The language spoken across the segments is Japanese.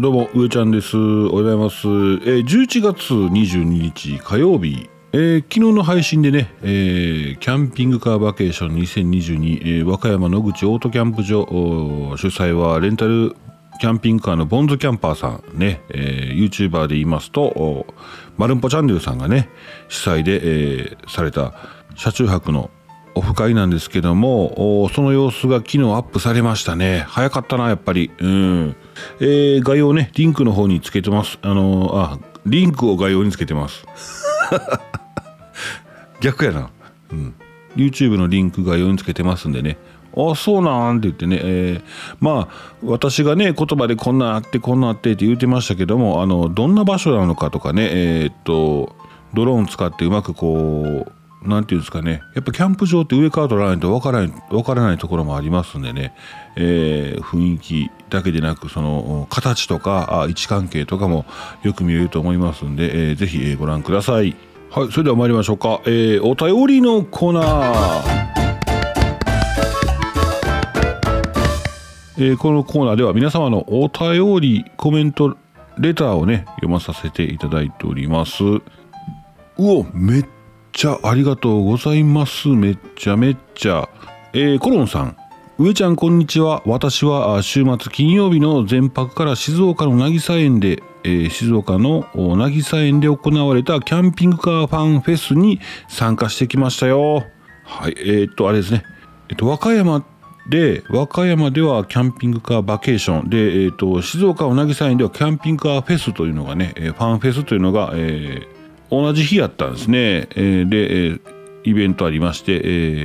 どうも、上ちゃんです。おはようございます。えー、11月22日火曜日、えー、昨日の配信でね、えー、キャンピングカーバケーション2022、えー、和歌山野口オートキャンプ場主催はレンタルキャンピングカーのボンズキャンパーさんね、えー、YouTuber で言いますと、マルンポチャンネルさんがね、主催で、えー、された車中泊のオフ会なんですけどもその様子が昨日アップされましたね。早かったなやっぱり。うん。えー、概要ねリンクの方につけてます。あのあリンクを概要につけてます。逆やな。うん。YouTube のリンク概要につけてますんでね。あそうなんって言ってね、えー、まあ私がね言葉でこんなんあってこんなんあってって言うてましたけどもあのどんな場所なのかとかねえー、っとドローン使ってうまくこう何て言うんですかね。やっぱキャンプ場って上から撮らないと分からない分からないところもありますんでね、えー、雰囲気だけでなくその形とか位置関係とかもよく見えると思いますんで、えー、ぜひご覧ください。はいそれでは参りましょうか、えー、お便りのコーナー。えー、このコーナーでは皆様のお便りコメントレターをね読まさせていただいております。うおめっちゃありがとうございます。めっちゃめっちゃ。えー、コロンさん。上ちゃんこんにちは。私は週末金曜日の全泊から静岡の渚園で、えー、静岡の渚園で行われたキャンピングカーファンフェスに参加してきましたよ。はい、えー、っと、あれですね。えっと、和歌山で、和歌山ではキャンピングカーバケーションで、えー、っと、静岡の渚園ではキャンピングカーフェスというのがね、ファンフェスというのが、えー、同じ日やったんですね。え、で、イベントありまして、え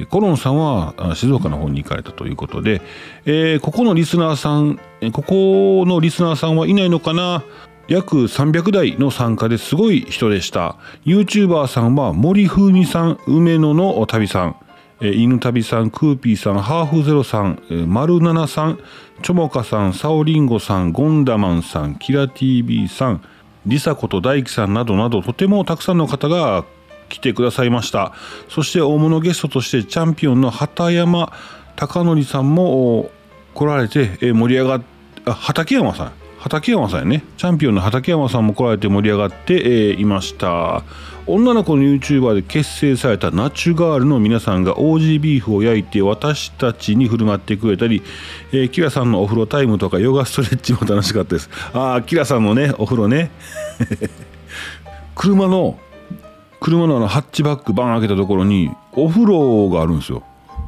ー、コロンさんは静岡の方に行かれたということで、えー、ここのリスナーさん、ここのリスナーさんはいないのかな約300台の参加ですごい人でした。YouTuber さんは森風美さん、梅野の旅さん、えー、犬旅さん、クーピーさん、ハーフゼロさん、えー、丸七さん、ちょもかさん、サオリンゴさん、ゴンダマンさん、キラ TV さん、梨紗子と大樹さんなどなどとてもたくさんの方が来てくださいました。そして大物ゲストとしてチャンピオンの畑山貴則さんも来られて盛り上がっあ畠山さん。畠山さんやね。チャンピオンの畠山さんも来られて盛り上がって、えー、いました。女の子の YouTuber で結成されたナチュガールの皆さんがオージービーフを焼いて私たちに振る舞ってくれたり、えー、キラさんのお風呂タイムとかヨガストレッチも楽しかったです。ああキラさんのねお風呂ね。車の車のあのハッチバックバン開けたところにお風呂があるんですよ。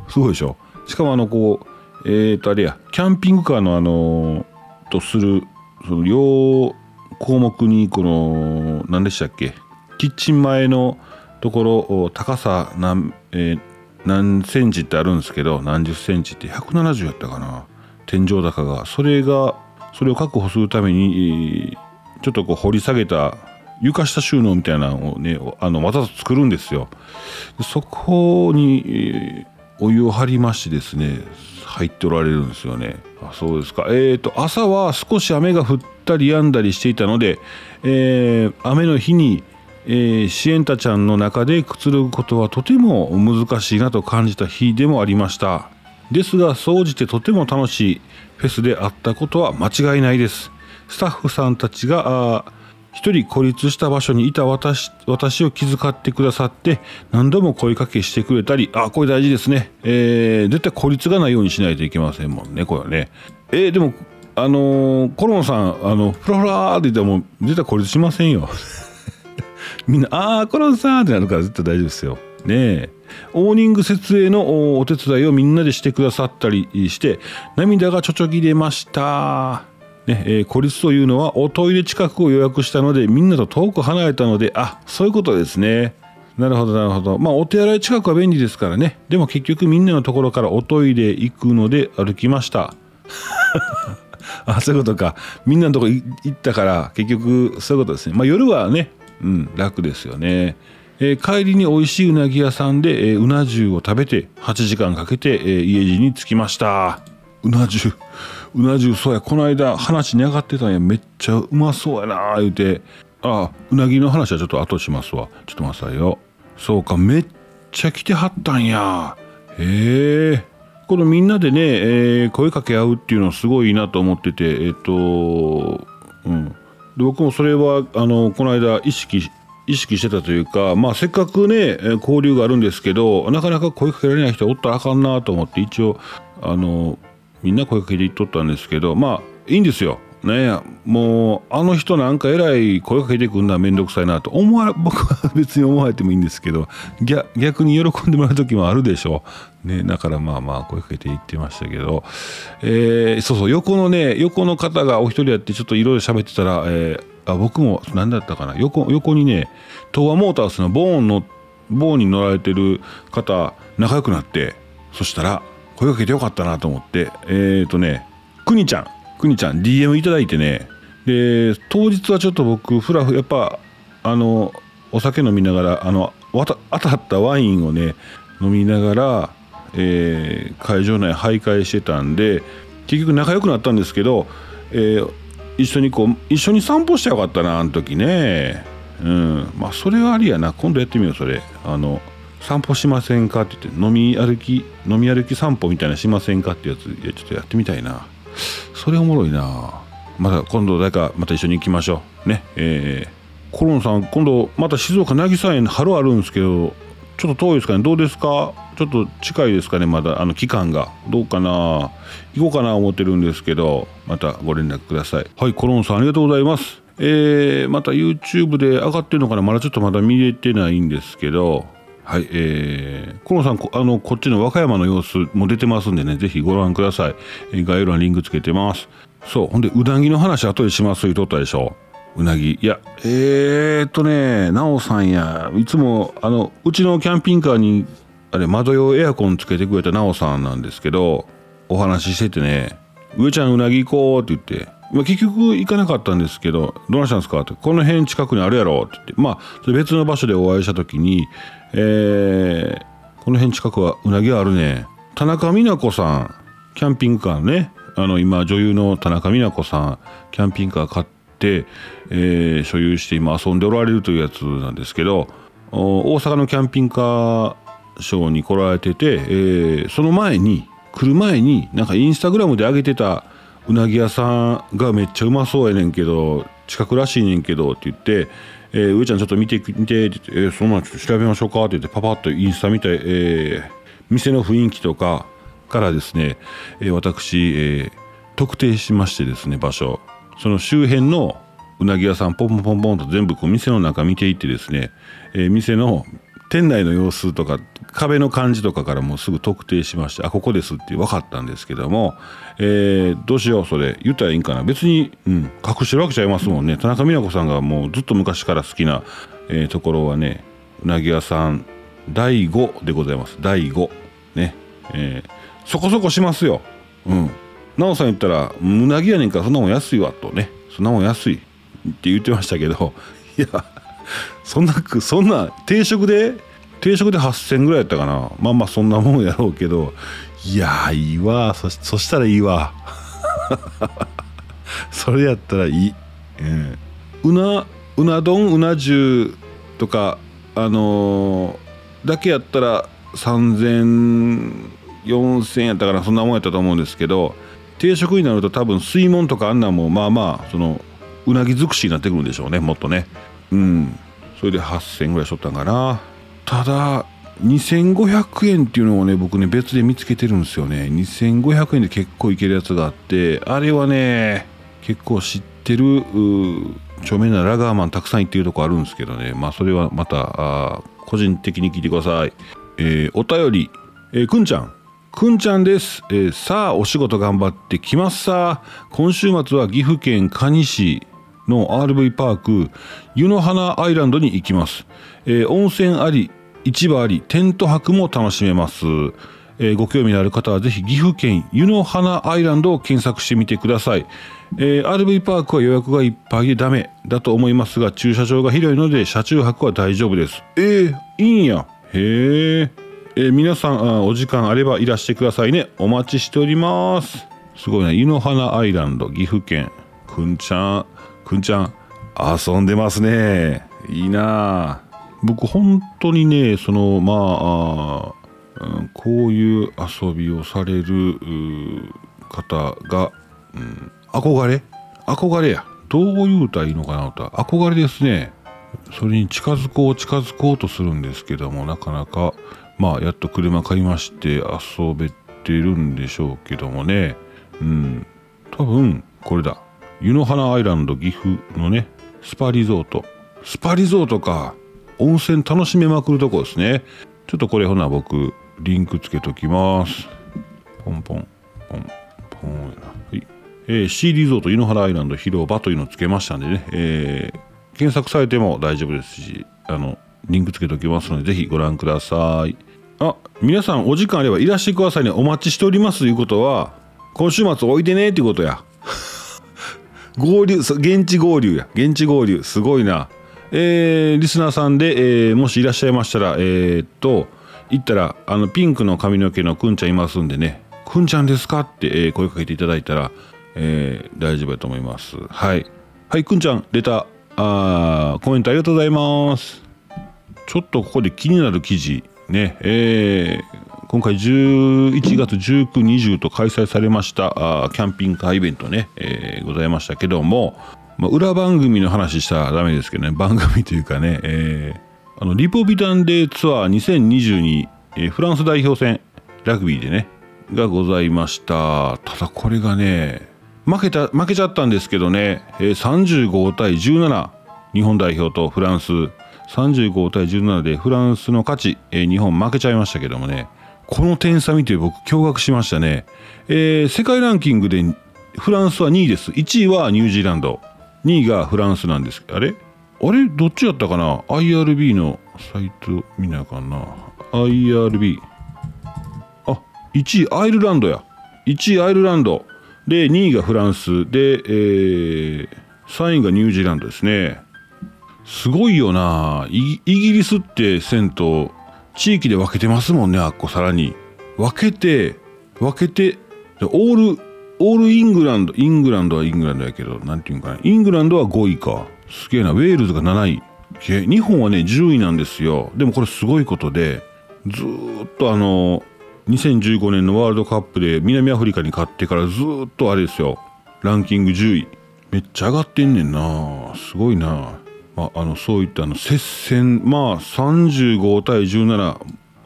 すごいでしょ。しかもあのこうえっ、とあれやキャンピングカーのあのとするその両項目にこの何でしたっけ？キッチン前のところ高さ何,、えー、何センチってあるんですけど何十センチって170やったかな。天井高が。それがそれを確保するために、ちょっとこう掘り下げた床下収納みたいなのをねあのわざと作るんですよ。そこに、お湯を張りましてですね入っておられるんですよね。あそうですか。えっ、ー、と朝は少し雨が降ったり止んだりしていたので、えー、雨の日にえー、シエンタちゃんの中でくつろぐことはとても難しいなと感じた日でもありました。ですが総じてとても楽しいフェスであったことは間違いないです。スタッフさんたちが一人孤立した場所にいた私私を気遣ってくださって何度も声かけしてくれたりあこれ大事ですね、えー、絶対孤立がないようにしないといけませんもんねこれはね。えー、でもあのー、コロンさんあのフラフラーって言っても絶対孤立しませんよ。みんな、ああ、コロンさんってなるから絶対大丈夫ですよ。ねえ。オーニング設営のお手伝いをみんなでしてくださったりして、涙がちょちょぎれました。ねえー、孤立というのはおトイレ近くを予約したのでみんなと遠く離れたのであそういうことですねなるほどなるほどまあお手洗い近くは便利ですからねでも結局みんなのところからおトイレ行くので歩きました あそういうことかみんなのとこ行ったから結局そういうことですねまあ夜はねうん、楽ですよね。えー、帰りに美味しいうなぎ屋さんで、えー、うな重を食べて8時間かけて、えー、家路に着きました。うな重。うな重そうや。この間話に上がってたんや。めっちゃうまそうやな言うて。あうなぎの話はちょっと後しますわ。ちょっと待ってくださいよ。そうかめっちゃ来てはったんや。へえこのみんなでね、えー、声かけ合うっていうのすごいいいなと思っててえっ、とうん、僕もそれはあのこの間意識意識してたというか、まあ、せっかくね交流があるんですけどなかなか声かけられない人おったらあかんなと思って一応あのみんな声かけていっとったんですけどまあいいんですよ。ね。もうあの人なんかえらい声かけてくんのは面倒くさいなと思わ僕は別に思われてもいいんですけど逆に喜んでもらう時もあるでしょう、ね、だからまあまあ声かけていってましたけど、えー、そうそう。横のね横の方がお一人やってちょっといろいろ喋ってたら、えー、あ僕も何だったかな。横横にね東和モータースのボーンのボーンに乗られてる方仲良くなってそしたら声かけてよかったなと思ってえっ、ー、とねくにちゃん。くにちゃん DM いただいてね。で当日はちょっと僕フラフやっぱあのお酒飲みながらあの当たったワインをね飲みながら、えー、会場内徘徊してたんで結局仲良くなったんですけど、えー、一緒にこう一緒に散歩したらよかったなあの時ね。うん。まあそれはありやな。今度やってみようそれ。あの散歩しませんかって言って飲み歩き飲み歩き散歩みたいなしませんかってやつちょっとやってみたいな。それおもろいな。また今度誰かまた一緒に行きましょう。ね。えー、コロンさん今度また静岡渚園春あるんですけどちょっと遠いですかね。どうですか？ちょっと近いですかねまだ。あの期間が。どうかな？行こうかな思ってるんですけどまたご連絡ください。はいコロンさんありがとうございます。えー、また YouTube で上がってるのかな？まだちょっとまだ見れてないんですけどはい、えー、河野さんあのこっちの和歌山の様子も出てますんでねぜひご覧ください、えー、概要欄リンクつけてます。そうほんでうなぎの話後でします言うとったでしょ。うなぎ。いやえー、っとねなおさんやいつもあのうちのキャンピングカーにあれ窓用エアコンつけてくれたなおさんなんですけどお話ししててね「上ちゃんうなぎ行こう」って言ってまあ、結局行かなかったんですけど「どうしたんですか?」って「この辺近くにあるやろ」って言ってまあ別の場所でお会いした時にえー、この辺近くはうなぎあるね。田中美奈子さん。キャンピングカーね。あの今女優の田中美奈子さん。キャンピングカー買って、えー、所有して今遊んでおられるというやつなんですけど大阪のキャンピングカーショーに来られてて、えー、その前に来る前になんかインスタグラムで上げてたうなぎ屋さんがめっちゃうまそうやねんけど近くらしいねんけどって言ってえー、上ちゃんちょっと見て見てって言って、えー、そんなん調べましょうか。って言ってパパッとインスタ見て、えー、店の雰囲気とかからですね、えー、私、えー、特定しましてですね場所。その周辺のうなぎ屋さんポンポンポンポンと全部こう店の中見ていってですね、えー、店の店内の様子とか壁の感じとかからもすぐ特定しましてあここですって分かったんですけども、えー、どうしようそれ言ったらいいんかな。別に、うん、隠してるわけちゃいますもんね。田中美奈子さんがもうずっと昔から好きな、えー、ところはねうなぎ屋さん第5でございます。第5ね、えー、そこそこしますよ。うん。奈緒さん言ったらうなぎやねんからそんなもん安いわとね。そんなもん安いって言ってましたけどいやそんなそんな定食で定食で8,000ぐらいやったかな。まあまあそんなもんやろうけど。いやいいわ。そしたらいいわ。それやったらいい、えー、うなうな丼うな重とかあのー、だけやったら30004000やったかな。そんなもんやったと思うんですけど。定食になると多分水門とかあんなもまあまあそのうなぎ尽くしになってくるんでしょうねもっとね。うん。それで8,000ぐらいしとったんかな。ただ2500円っていうのをね僕ね別で見つけてるんですよね。2500円で結構いけるやつがあってあれはね結構知ってる著名なラガーマンたくさん行ってるとこあるんですけどね。まあそれはまた個人的に聞いてください、えー、お便り、えー、くんちゃん。くんちゃんです、えー、さあお仕事頑張ってきますさ。今週末は岐阜県可児市の RV パーク湯の花アイランドに行きます、えー、温泉あり市場ありテント泊も楽しめます、えー、ご興味のある方はぜひ岐阜県湯の花アイランドを検索してみてください、えー、RV パークは予約がいっぱいでダメだと思いますが駐車場が広いので車中泊は大丈夫です。えー、いいんや。へええー、皆さんあお時間あればいらしてくださいね。お待ちしております。すごいね。湯の花アイランド岐阜県。くんちゃん。くんちゃん遊んでますね。いいな僕本当にねそのまあうん、こういう遊びをされる方が、うん、憧れ憧れや。どう言うたらいいのかなと。憧れですね。それに近づこう近づこうとするんですけどもなかなかまあやっと車買いまして遊べてるんでしょうけどもね。うん。多分これだ。湯の花アイランド岐阜のねスパリゾート。スパリゾートか。温泉楽しめまくるとこですね。ちょっとこれほな僕リンクつけときます。ポンポンポンポンはい。えー、C リゾート湯の原アイランド広場というのをつけましたんでね、えー、検索されても大丈夫ですしあのリンクつけておきますのでぜひご覧ください。あ皆さんお時間あればいらしてくださいね。お待ちしております。ということは今週末おいでねってことや。合流現地合流や。現地合流。すごいな。えー、リスナーさんで、えー、もしいらっしゃいましたらえー、っと行ったらあのピンクの髪の毛のくんちゃんいますんでね。くんちゃんですかって、えー、声かけていただいたら、えー、大丈夫だと思います。はい。はいくんちゃんレター。あコメントありがとうございます。ちょっとここで気になる記事。ね。えー、今回11月19、20と開催されましたあキャンピングカーイベントね、えー、ございましたけども、まあ、裏番組の話したらダメですけどね。番組というかね、えー、あのリポビタンデーツアー2022、えー、フランス代表戦ラグビーでねがございました。ただこれがね負けた負けちゃったんですけどね、えー、35対17日本代表とフランス。35対17でフランスの勝ち、えー、日本負けちゃいましたけどもね。この点差見て僕驚愕しましたね、えー、世界ランキングでフランスは2位です。1位はニュージーランド。2位がフランスなんです。あれ？あれ？どっちやったかな？IRB のサイト見なあかな。IRB あ1位アイルランドや。1位アイルランド。で2位がフランス。で、えー、3位がニュージーランドですね。すごいよな。イギリスって銭湯地域で分けてますもんねあっこさらに。分けて分けてオールオールイングランドイングランドはイングランドやけど何て言うんかな。イングランドは5位か。すげえな。ウェールズが7位。日本はね10位なんですよ。でもこれすごいことでずっとあの2015年のワールドカップで南アフリカに勝ってからずっとあれですよ。ランキング10位。めっちゃ上がってんねんな。すごいな。まあ、あのそういったの接戦。まあ35対17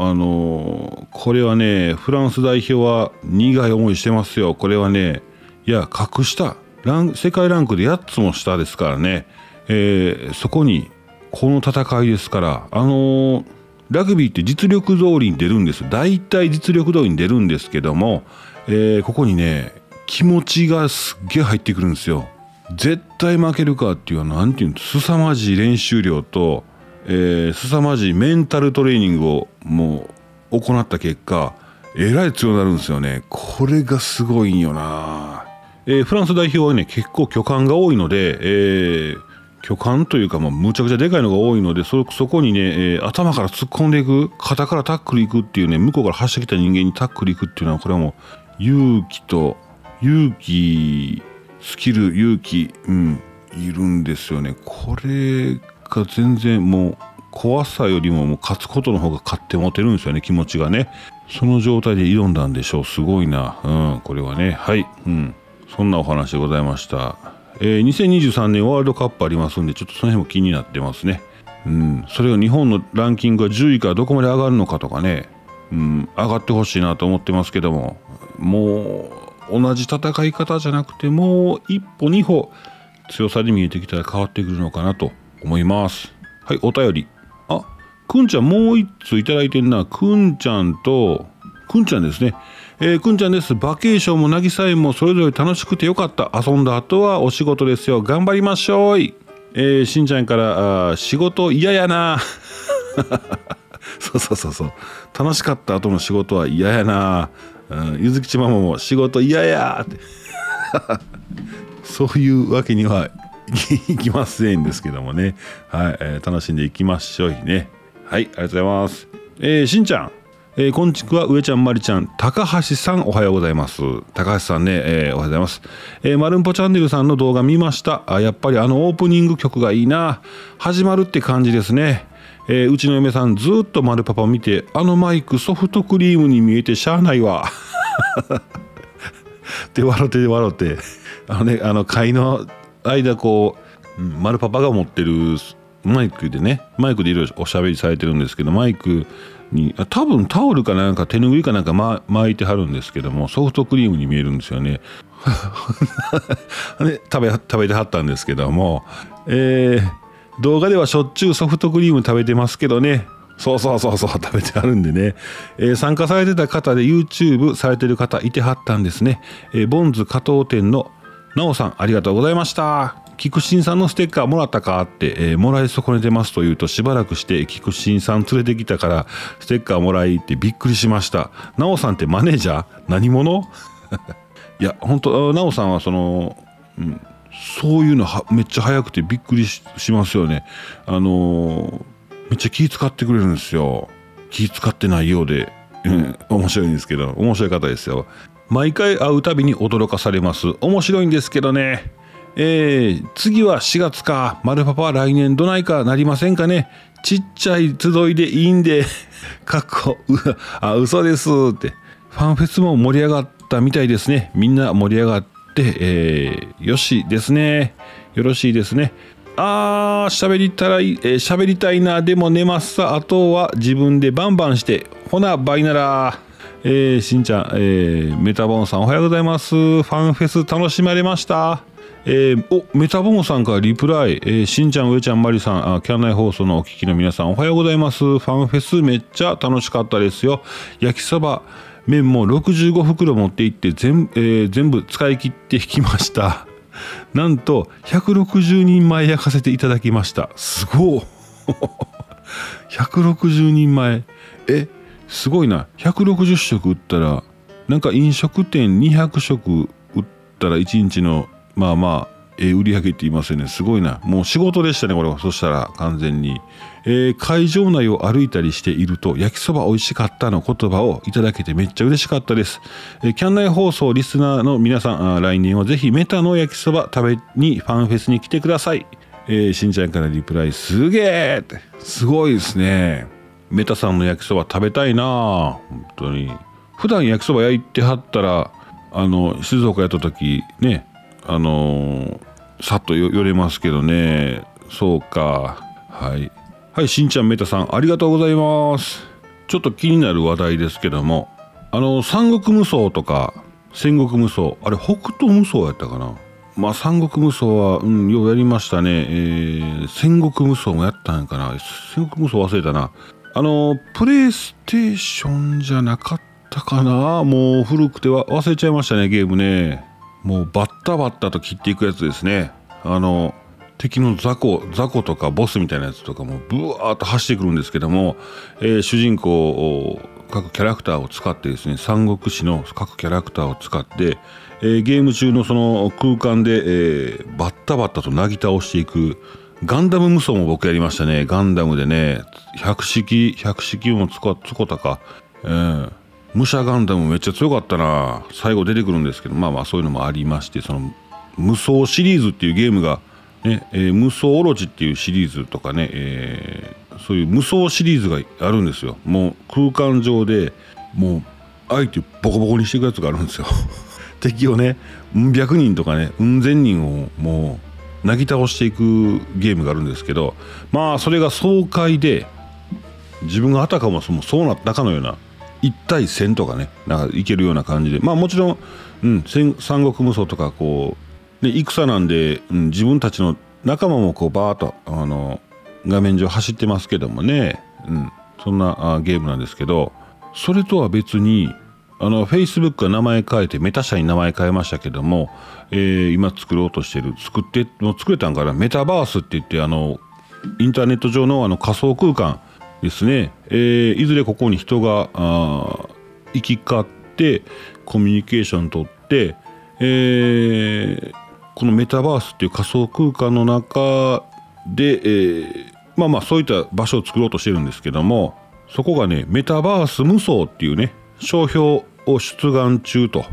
あの、これはねフランス代表は苦い思いしてますよ。これはねいや格下ラン世界ランクで8つも下ですからね、えー、そこにこの戦いですから。あのー、ラグビーって実力通りに出るんです。大体実力通りに出るんですけども、えー、ここにね気持ちがすっげえ入ってくるんですよ。絶対負けるかっていうのは何て言うの凄まじい練習量と、えー、凄まじいメンタルトレーニングをもう行った結果えらい強くなるんですよね。これがすごいんよな、えー、フランス代表はね結構巨漢が多いので、えー、巨漢というか、まあ、むちゃくちゃでかいのが多いのでそこにね、えー、頭から突っ込んでいく肩からタックルいくっていうね向こうから走ってきた人間にタックルいくっていうのはこれはもう勇気と勇気スキル勇気、うん、いるんですよね。これ全然もう怖さよりももう勝つことの方が勝って持てるんですよね。気持ちがね。その状態で挑んだんでしょう。すごいな。うん。これはね。はい。うん。そんなお話でございました。えー、2023年ワールドカップありますんでちょっとその辺も気になってますね。うん。それが日本のランキングが10位からどこまで上がるのかとかね。うん。上がってほしいなと思ってますけどももう同じ戦い方じゃなくてもう一歩二歩強さで見えてきたら変わってくるのかなと思います。はいお便り。あくんちゃんもう一通いただいてんな。くんちゃんとくんちゃんですね。えー、くんちゃんです。バケーションも渚園もそれぞれ楽しくてよかった。遊んだ後はお仕事ですよ。頑張りましょうえー、しんちゃんからあ仕事嫌やな。そうそうそうそう。楽しかった後の仕事は嫌やな。うん、ゆずきちママも仕事嫌やって。そういうわけには いきませんですけどもね、はいえー、楽しんでいきましょうね。はいありがとうございます。えー、しんちゃん。えー、こんちくは上ちゃんまりちゃん。高橋さんおはようございます。高橋さんね、えー、おはようございます、えー、まるんぽチャンネルさんの動画見ました。あやっぱりあのオープニング曲がいいな。始まるって感じですね。えー、うちの嫁さんずっと丸パパ見てあのマイクソフトクリームに見えてしゃあないわ。って笑って笑って。あのねあの買いの間こう、丸パパが持ってるマイクでねマイクでいろいろおしゃべりされてるんですけどマイクに多分タオルかなんか手拭いかなんか、ま、巻いてはるんですけどもソフトクリームに見えるんですよね。で 食べ食べてはったんですけども、えー、動画ではしょっちゅうソフトクリーム食べてますけどね。そうそうそうそう食べてあるんでね、えー、参加されてた方で YouTube されてる方いてはったんですね、えー、ボンズ加藤店のなおさんありがとうございました。菊新さんのステッカーもらったかって、えー、もらい損ねてますと言うとしばらくして菊新さん連れてきたからステッカーもらいってびっくりしました。なおさんってマネージャー？何者？いや本当なおさんはその、うん、そういうのはめっちゃ早くてびっくりしますよね。あのー、めっちゃ気使ってくれるんですよ。気使ってないようで、うん、面白いんですけど面白い方ですよ。毎回会うたびに驚かされます面白いんですけどねえー、次は4月か。丸パパは来年どないかなりませんかね。ちっちゃい集いでいいんで、かっこ、うあ、嘘ですって。ファンフェスも盛り上がったみたいですね。みんな盛り上がって、えー、よしですね。よろしいですね。あー、喋りたい、えー、喋りたいな。でも寝ますさ。あとは自分でバンバンして。ほな、バイなら。えー、しんちゃん、えー、メタボンさんおはようございます。ファンフェス楽しまれました。えー、おメタボンさんからリプライ、えー、しんちゃん、上ちゃん、まりさんあ、キャンナイ放送のお聞きの皆さん、おはようございます。ファンフェスめっちゃ楽しかったですよ。焼きそば、麺も65袋持って行って全,、えー、全部使い切って引きました。なんと、160人前焼かせていただきました。すごい。160人前。え、すごいな。160食売ったら、なんか飲食店200食売ったら1日のまあまあ、えー、売り上げって言いますよね。すごいな。もう仕事でしたねこれは。そしたら完全に、えー、会場内を歩いたりしていると焼きそば美味しかったの言葉をいただけてめっちゃ嬉しかったです、えー、キャンナイ放送リスナーの皆さん来年はぜひメタの焼きそば食べにファンフェスに来てください。えー、しんちゃんからリプライすげえって。すごいですね。メタさんの焼きそば食べたいな。本当に。普段焼きそば焼いてはったらあの静岡やった時ねあのー、さっと寄れますけどね。そうか。はい。はいしんちゃんメタさんありがとうございます。ちょっと気になる話題ですけども。あの三国無双とか戦国無双あれ北斗無双やったかな。まあ三国無双は、うん、ようやりましたね、えー、戦国無双もやったんやかな。戦国無双忘れたな。あのプレイステーションじゃなかったかな？もう古くては忘れちゃいましたねゲームね。もうバッタバッタと切っていくやつですね。あの敵の雑魚雑魚とかボスみたいなやつとかもブワーッと走ってくるんですけども、えー、主人公を各キャラクターを使ってですね三国志の各キャラクターを使って、えー、ゲーム中のその空間で、えー、バッタバッタとなぎ倒していくガンダム無双も僕やりましたね。ガンダムでね百式百式もつこつこたか、えー、武者ガンダムめっちゃ強かったな。最後出てくるんですけどまあまあそういうのもありましてその無双シリーズっていうゲームがね、えー、無双オロチっていうシリーズとかね、えー、そういう無双シリーズがあるんですよ。もう空間上でもう相手ボコボコにしていくやつがあるんですよ。敵をねうん百人とかねうん千人をもうなぎ倒していくゲームがあるんですけどまあそれが爽快で自分があたかもそうなったかのような1対1000とかねなんかいけるような感じでまあもちろん、うん、三国無双とかこう、ね、戦なんで、うん、自分たちの仲間もこうバーッとあの画面上走ってますけどもね、うん、そんなあゲームなんですけどそれとは別にあの Facebook が名前変えてメタ社に名前変えましたけども、えー、今作ろうとしてる作ってもう作れたんからメタバースって言ってあのインターネット上のあの仮想空間ですね、えー、いずれここに人があ行き交ってコミュニケーション取って、えー、このメタバースっていう仮想空間の中で、えー、まあまあそういった場所を作ろうとしてるんですけどもそこがねメタバース無双っていうね商標を出願中と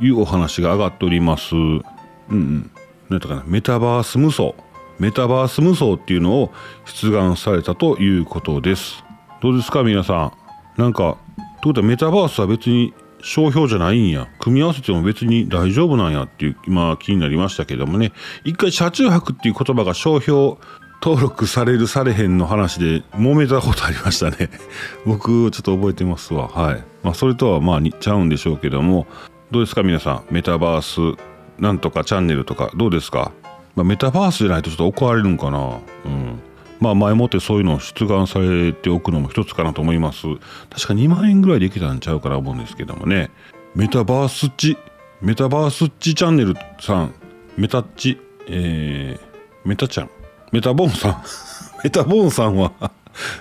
いうお話が上がっております。うんうん。何とかな。メタバース無双。メタバース無双っていうのを出願されたということです。どうですか皆さん。なんかということはメタバースは別に商標じゃないんや。組み合わせても別に大丈夫なんやっていう今気になりましたけどもね。一回車中泊っていう言葉が商標登録されるされへんの話で揉めたことありましたね。僕ちょっと覚えてますわ。はい。まあそれとはまあ似ちゃうんでしょうけども。どうですか皆さん？メタバースなんとかチャンネルとかどうですか、まあ、メタバースじゃないとちょっと怒られるんかな。うん。まあ前もってそういうのを出願されておくのも一つかなと思います。確か2万円ぐらいでいけたんちゃうかな思うんですけどもね。メタバースっち。メタバースっちチャンネルさん。メタっち。えー、メタちゃん。メタボーンさん。メタボーンさんは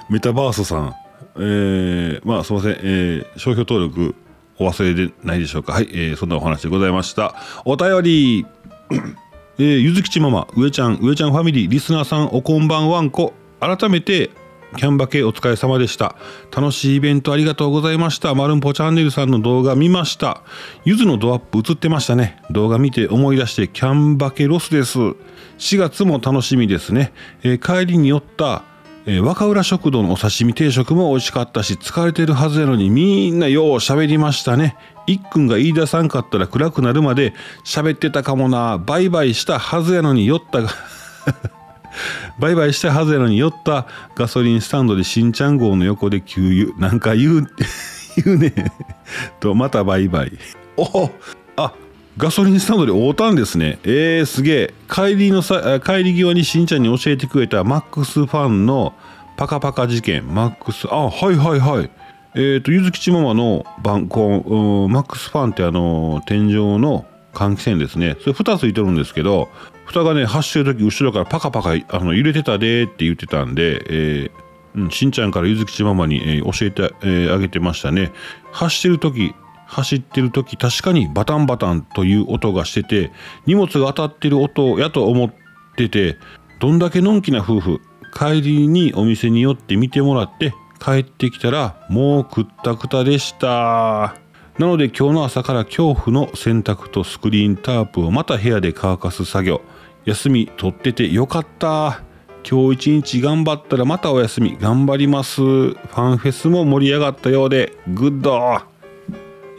メタバースさん。えー、まあすいません、えー、商標登録お忘れでないでしょうか。はい、えー、そんなお話でございました。お便り。えー、ゆずきちママ、上ちゃん、上ちゃんファミリー、リスナーさん、おこんばんわんこ。改めて、キャンバケお疲れ様でした。楽しいイベントありがとうございました。まるんぽチャンネルさんの動画見ました。ゆずのドアップ映ってましたね。動画見て思い出してキャンバケロスです。4月も楽しみですね。えー、帰りに寄ったえー、若浦食堂のお刺身定食も美味しかったし疲れてるはずやのにみんなよう喋りましたねいっくんが言い出さんかったら暗くなるまで喋ってたかもなバイバイしたはずやのに酔ったがバイバイしたはずやのに酔ったガソリンスタンドで新ちゃん号の横で給油なんか言う 言うねとまたバイバイおあガソリンスタンドで会うたんですね。えー、すげえ。帰りの、帰り際にしんちゃんに教えてくれたマックスファンのパカパカ事件。マックス、あ、はいはいはい。えっ、ー、と、ゆずきちママの番号、マックスファンってあの、天井の換気扇ですね。それ蓋ついてるんですけど、蓋がね、走ってる時後ろからパカパカあの揺れてたでって言ってたんで、えー、うん、しんちゃんからゆずきちママに、えー、教えて、えー、あげてましたね。走ってる時、走ってる時確かにバタンバタンという音がしてて荷物が当たってる音やと思っててどんだけのんきな夫婦帰りにお店に寄って見てもらって帰ってきたらもうくったくたでしたなので今日の朝から恐怖の洗濯とスクリーンタープをまた部屋で乾かす作業休み取っててよかった。今日一日頑張ったらまたお休み頑張ります。ファンフェスも盛り上がったようで。グッド。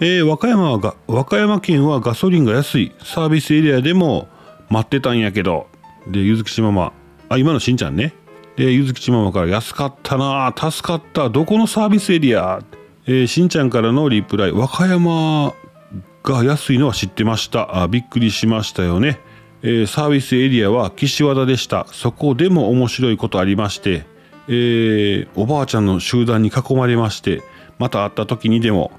えー、和歌山は和歌山県はガソリンが安い。サービスエリアでも待ってたんやけど。でゆずきちママあ今のしんちゃんね。でゆずきちママから安かったな。助かった。どこのサービスエリア？えー、しんちゃんからのリプライ。和歌山が安いのは知ってました。あびっくりしましたよね、えー、サービスエリアは岸和田でした。そこでも面白いことありまして、えー、おばあちゃんの集団に囲まれましてまた会った時にでも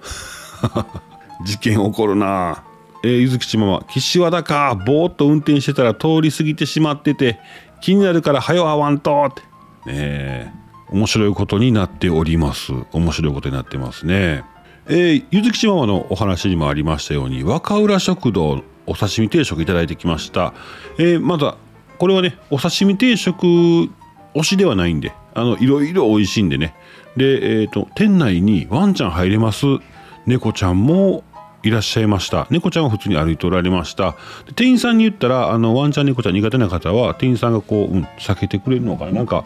事件起こるな。えー、ゆずきちママ岸和田か。ぼーっと運転してたら通り過ぎてしまってて気になるから早わんとって。ねえ面白いことになっております。面白いことになってますね。えー、ゆずきちママのお話にもありましたように若浦食堂お刺身定食いただいてきました。えー、まだこれはねお刺身定食推しではないんであのいろいろ美味しいんでね。でえっ、ー、と店内にワンちゃん入れます。猫ちゃんもいらっしゃいました。猫ちゃんは普通に歩いておられました。店員さんに言ったらあのワンちゃん猫ちゃん苦手な方は店員さんがこう、うん、避けてくれるのかな。なんか、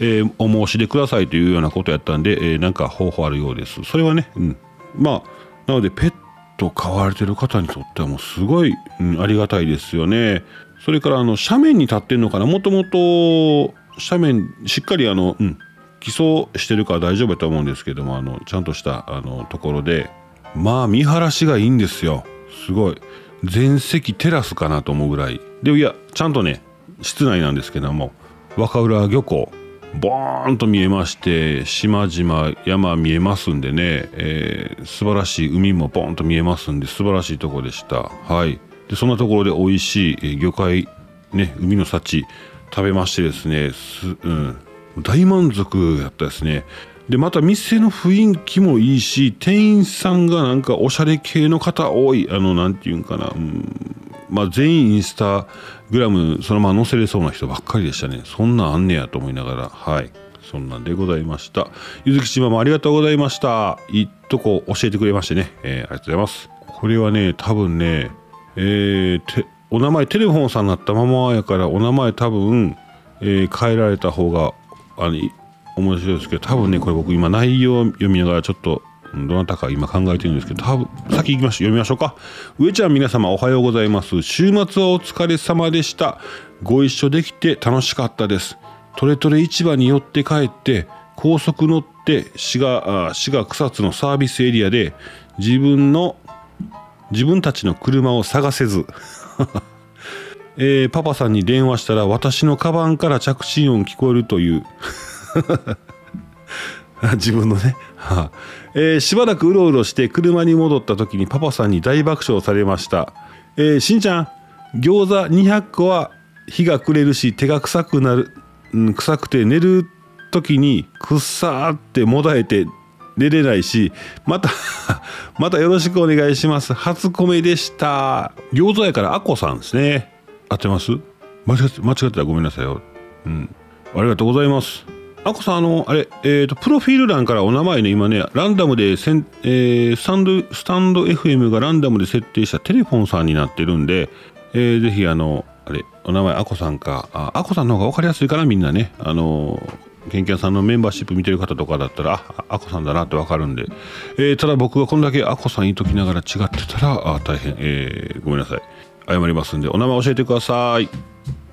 えー、お申し出くださいというようなことやったんで、えー、なんか方法あるようです。それはね、うん、まあなのでペット飼われてる方にとってはもうすごい、うん、ありがたいですよね。それからあの斜面に立ってるのかな。もともと斜面しっかりあの、うん、基礎してるから大丈夫だと思うんですけどもあのちゃんとしたあのところで。まあ見晴らしがいいんですよ。すごい。全席テラスかなと思うぐらい。でいやちゃんとね室内なんですけども若浦漁港。ボーンと見えまして島々山見えますんでね、えー、素晴らしい海もボーンと見えますんで素晴らしいとこでした。はい。でそんなところで美味しい魚介ね海の幸食べましてですねす、うん、大満足やったですね。でまた店の雰囲気もいいし店員さんがなんかおしゃれ系の方多いあの何て言うんかな、うん、まあ全員インスタグラムそのまま載せれそうな人ばっかりでしたね。そんなんあんねやと思いながら。はい。そんなんでございました。ゆずきちまもありがとうございました。いいとこ教えてくれましてね、えー、ありがとうございます。これはね多分ねえー、お名前テレフォンさんになったままやからお名前多分、えー、変えられた方があの面白いですけど多分ねこれ僕今内容を読みながらちょっとどなたか今考えてるんですけど多分先行きましょう読みましょうか。上ちゃん皆様おはようございます。週末はお疲れ様でした。ご一緒できて楽しかったです。トレトレ市場に寄って帰って高速乗って滋賀滋賀草津のサービスエリアで自分の自分たちの車を探せず。えーパパさんに電話したら私のカバンから着信音聞こえるという。自分のね、えーしばらくうろうろして車に戻った時にパパさんに大爆笑されました、えーしんちゃん餃子200個は日が暮れるし手が臭くなる、うん、臭くて寝る時にくっさーってもだえて寝れないしまた またよろしくお願いします。初米でした。餃子やからアッコさんですね。合ってます？間違って間違ってた。らごめんなさいよ。うん。ありがとうございます。アッコさんあのあれえっ、とプロフィール欄からお名前ね今ねランダムでせん、えースタンドスタンド FM がランダムで設定したテレフォンさんになってるんで、えーぜひあのあれお名前アコさんかあアコさんの方が分かりやすいかなみんなねあのケンケンさんのメンバーシップ見てる方とかだったらあアコさんだなって分かるんで、えーただ僕がこんだけアコさん言いときながら違ってたらあ大変、えーごめんなさい。謝りますんでお名前教えてください。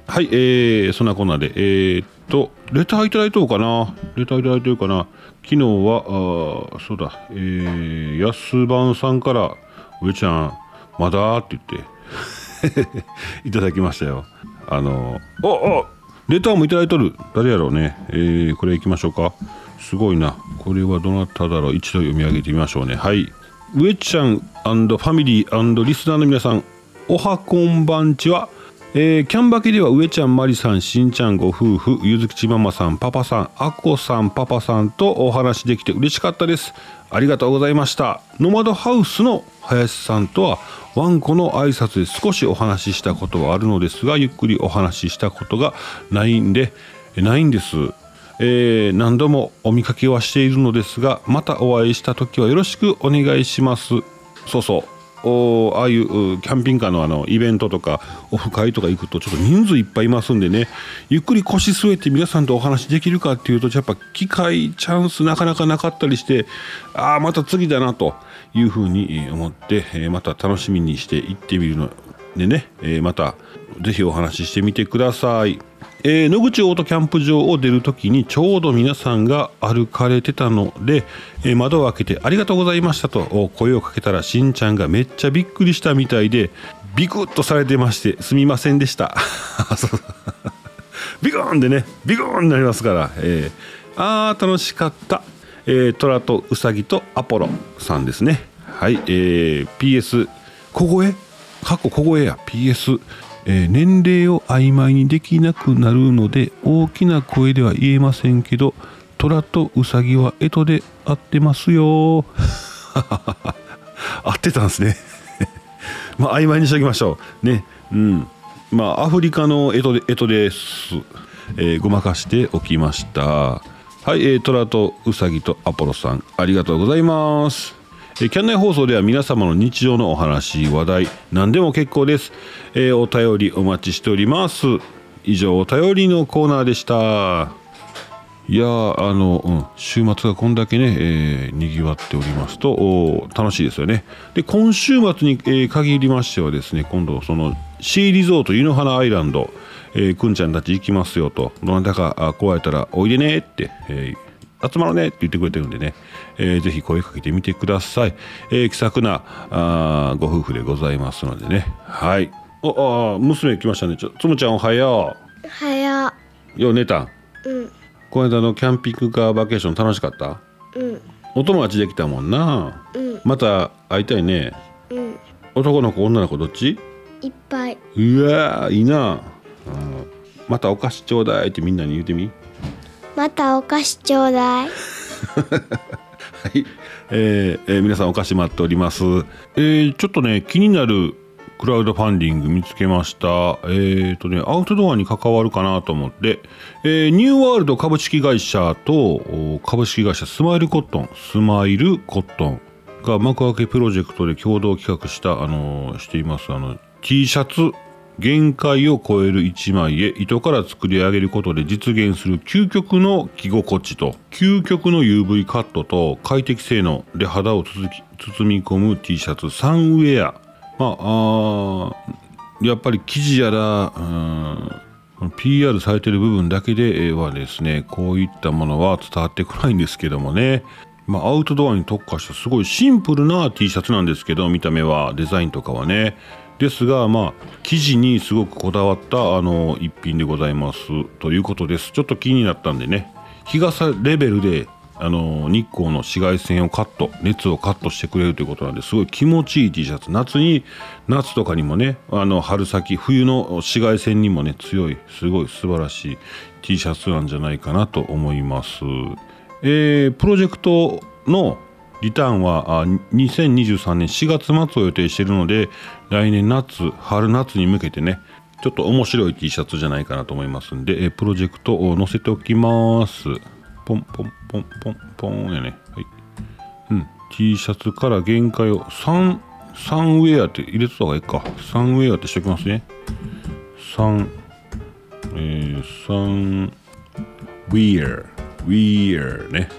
はい、えー、そんなこんなで、えー、と、レターいただいとうかな。レターいただいてるかな。昨日は、あーそうだ、えー、安番さんから、上ちゃん、まだ？って言って、いただきましたよ。あの、おおレターもいただいとる。誰やろうね。えー、これいきましょうか。すごいな。これはどなただろう。一度読み上げてみましょうね。はい。上ちゃんファミリーリスナーの皆さん、おはこんばんちは。えーキャンバケでは上ちゃんまりさんしんちゃんご夫婦ゆずきちママさんパパさんあこさんパパさんとお話できて嬉しかったです。ありがとうございました。ノマドハウスの林さんとはワンコの挨拶で少しお話ししたことはあるのですがゆっくりお話ししたことがないんでないんです。えー何度もお見かけはしているのですがまたお会いした時はよろしくお願いします。そうそう。おああいうキャンピングカーのあのイベントとかオフ会とか行くとちょっと人数いっぱいいますんでねゆっくり腰据えて皆さんとお話できるかっていうとやっぱ機会チャンスなかなかなかったりしてああまた次だなというふうに思って、えーまた楽しみにして行ってみるのでね、えーまたぜひお話ししてみてください。えー野口オートキャンプ場を出るときにちょうど皆さんが歩かれてたので、えー窓を開けて「ありがとうございました」と声をかけたらしんちゃんがめっちゃびっくりしたみたいでビクッとされてましてすみませんでした。ビクーンでねビクーンになりますから、えーあー楽しかった、えー、虎とウサギとアポロさんですね。はい、えー PS 小声？過去小声や。PS、え年齢を曖昧にできなくなるので大きな声では言えませんけど虎とウサギは干支で合ってますよ。合ってたんですね。まあ曖昧にしておきましょう。ね。うん。まあアフリカの干支で干支です、えーごまかしておきました。はい、えー、トラとウサギとアポロさんありがとうございます。えキャン内放送では皆様の日常のお話話題何でも結構です、えーお便りお待ちしております。以上お便りのコーナーでした。いやーあの、うん、週末がこんだけね、えーにぎわっておりますとおー楽しいですよね。で今週末に、えー限りましてはですね今度そのシーリゾート湯の花アイランド、えーくんちゃんたち行きますよと。どなたかあ加えたらおいでねって、えー集まろうねって言ってくれてるんでね、えーぜひ声かけてみてください、えー気さくなあーご夫婦でございますのでね。はい。おあー娘来ましたね。ちょつむちゃんおはよはやう。よう寝たん。うん。この間のキャンピングカーバケーション楽しかった？うん。お友達できたもんな。うん。また会いたいね。うん。男の子女の子どっち？いっぱい。うわーいいな、うん、またお菓子ちょうだいってみんなに言うてみ？またお菓子ちょうだい。はい、えーえー皆さんお菓子待っております、えーちょっとね気になるクラウドファンディング見つけました。えっ、とねアウトドアに関わるかなと思って、えーニューワールド株式会社と株式会社スマイルコットン。スマイルコットンが幕開けプロジェクトで共同企画したあのーしていますあの T シャツ。限界を超える一枚へ糸から作り上げることで実現する究極の着心地と究極の UV カットと快適性能で肌を包み込む T シャツサンウェア。まああやっぱり生地やらうん PR されてる部分だけではですねこういったものは伝わってこないんですけどもね。まあ、アウトドアに特化したすごいシンプルな T シャツなんですけど見た目はデザインとかはね。ですがまあ生地にすごくこだわったあの一品でございます。ということです。ちょっと気になったんでね。日傘レベルであの日光の紫外線をカット熱をカットしてくれるということなんですごい気持ちいい T シャツ。夏に夏とかにもねあの春先冬の紫外線にもね強いすごい素晴らしい T シャツなんじゃないかなと思います。えー、プロジェクトのリターンは2023年4月末を予定しているので来年夏春夏に向けてねちょっと面白い T シャツじゃないかなと思いますんで、え、プロジェクトを載せておきます。ポンポンポンポンポンやね。はい。うん。T シャツから限界を3サンウェアって入れてた方がいいか。サンウェアってしておきますね。3えー、サンウェア。ウィアね。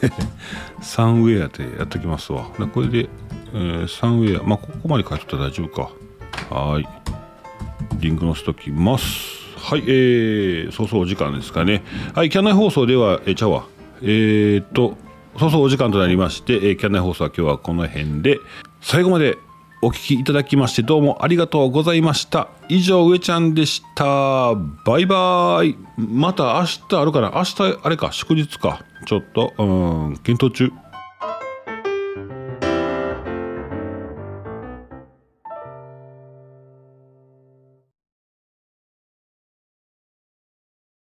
サンウェアってやっておきますわ。これで、えー、サンウェア。まあここまで書いてたら大丈夫か。はい。リンク載せときます。はいえー、そうそうお時間ですかね。はいキャンナイ放送ではえー、ちゃうわ。えー、っとそうそうお時間となりまして、えー、キャンナイ放送は今日はこの辺で最後までお聞きいただきましてどうもありがとうございました。以上上ちゃんでした。バイバーイ。また明日あるかな明日あれか祝日か。ちょっとうん検討中。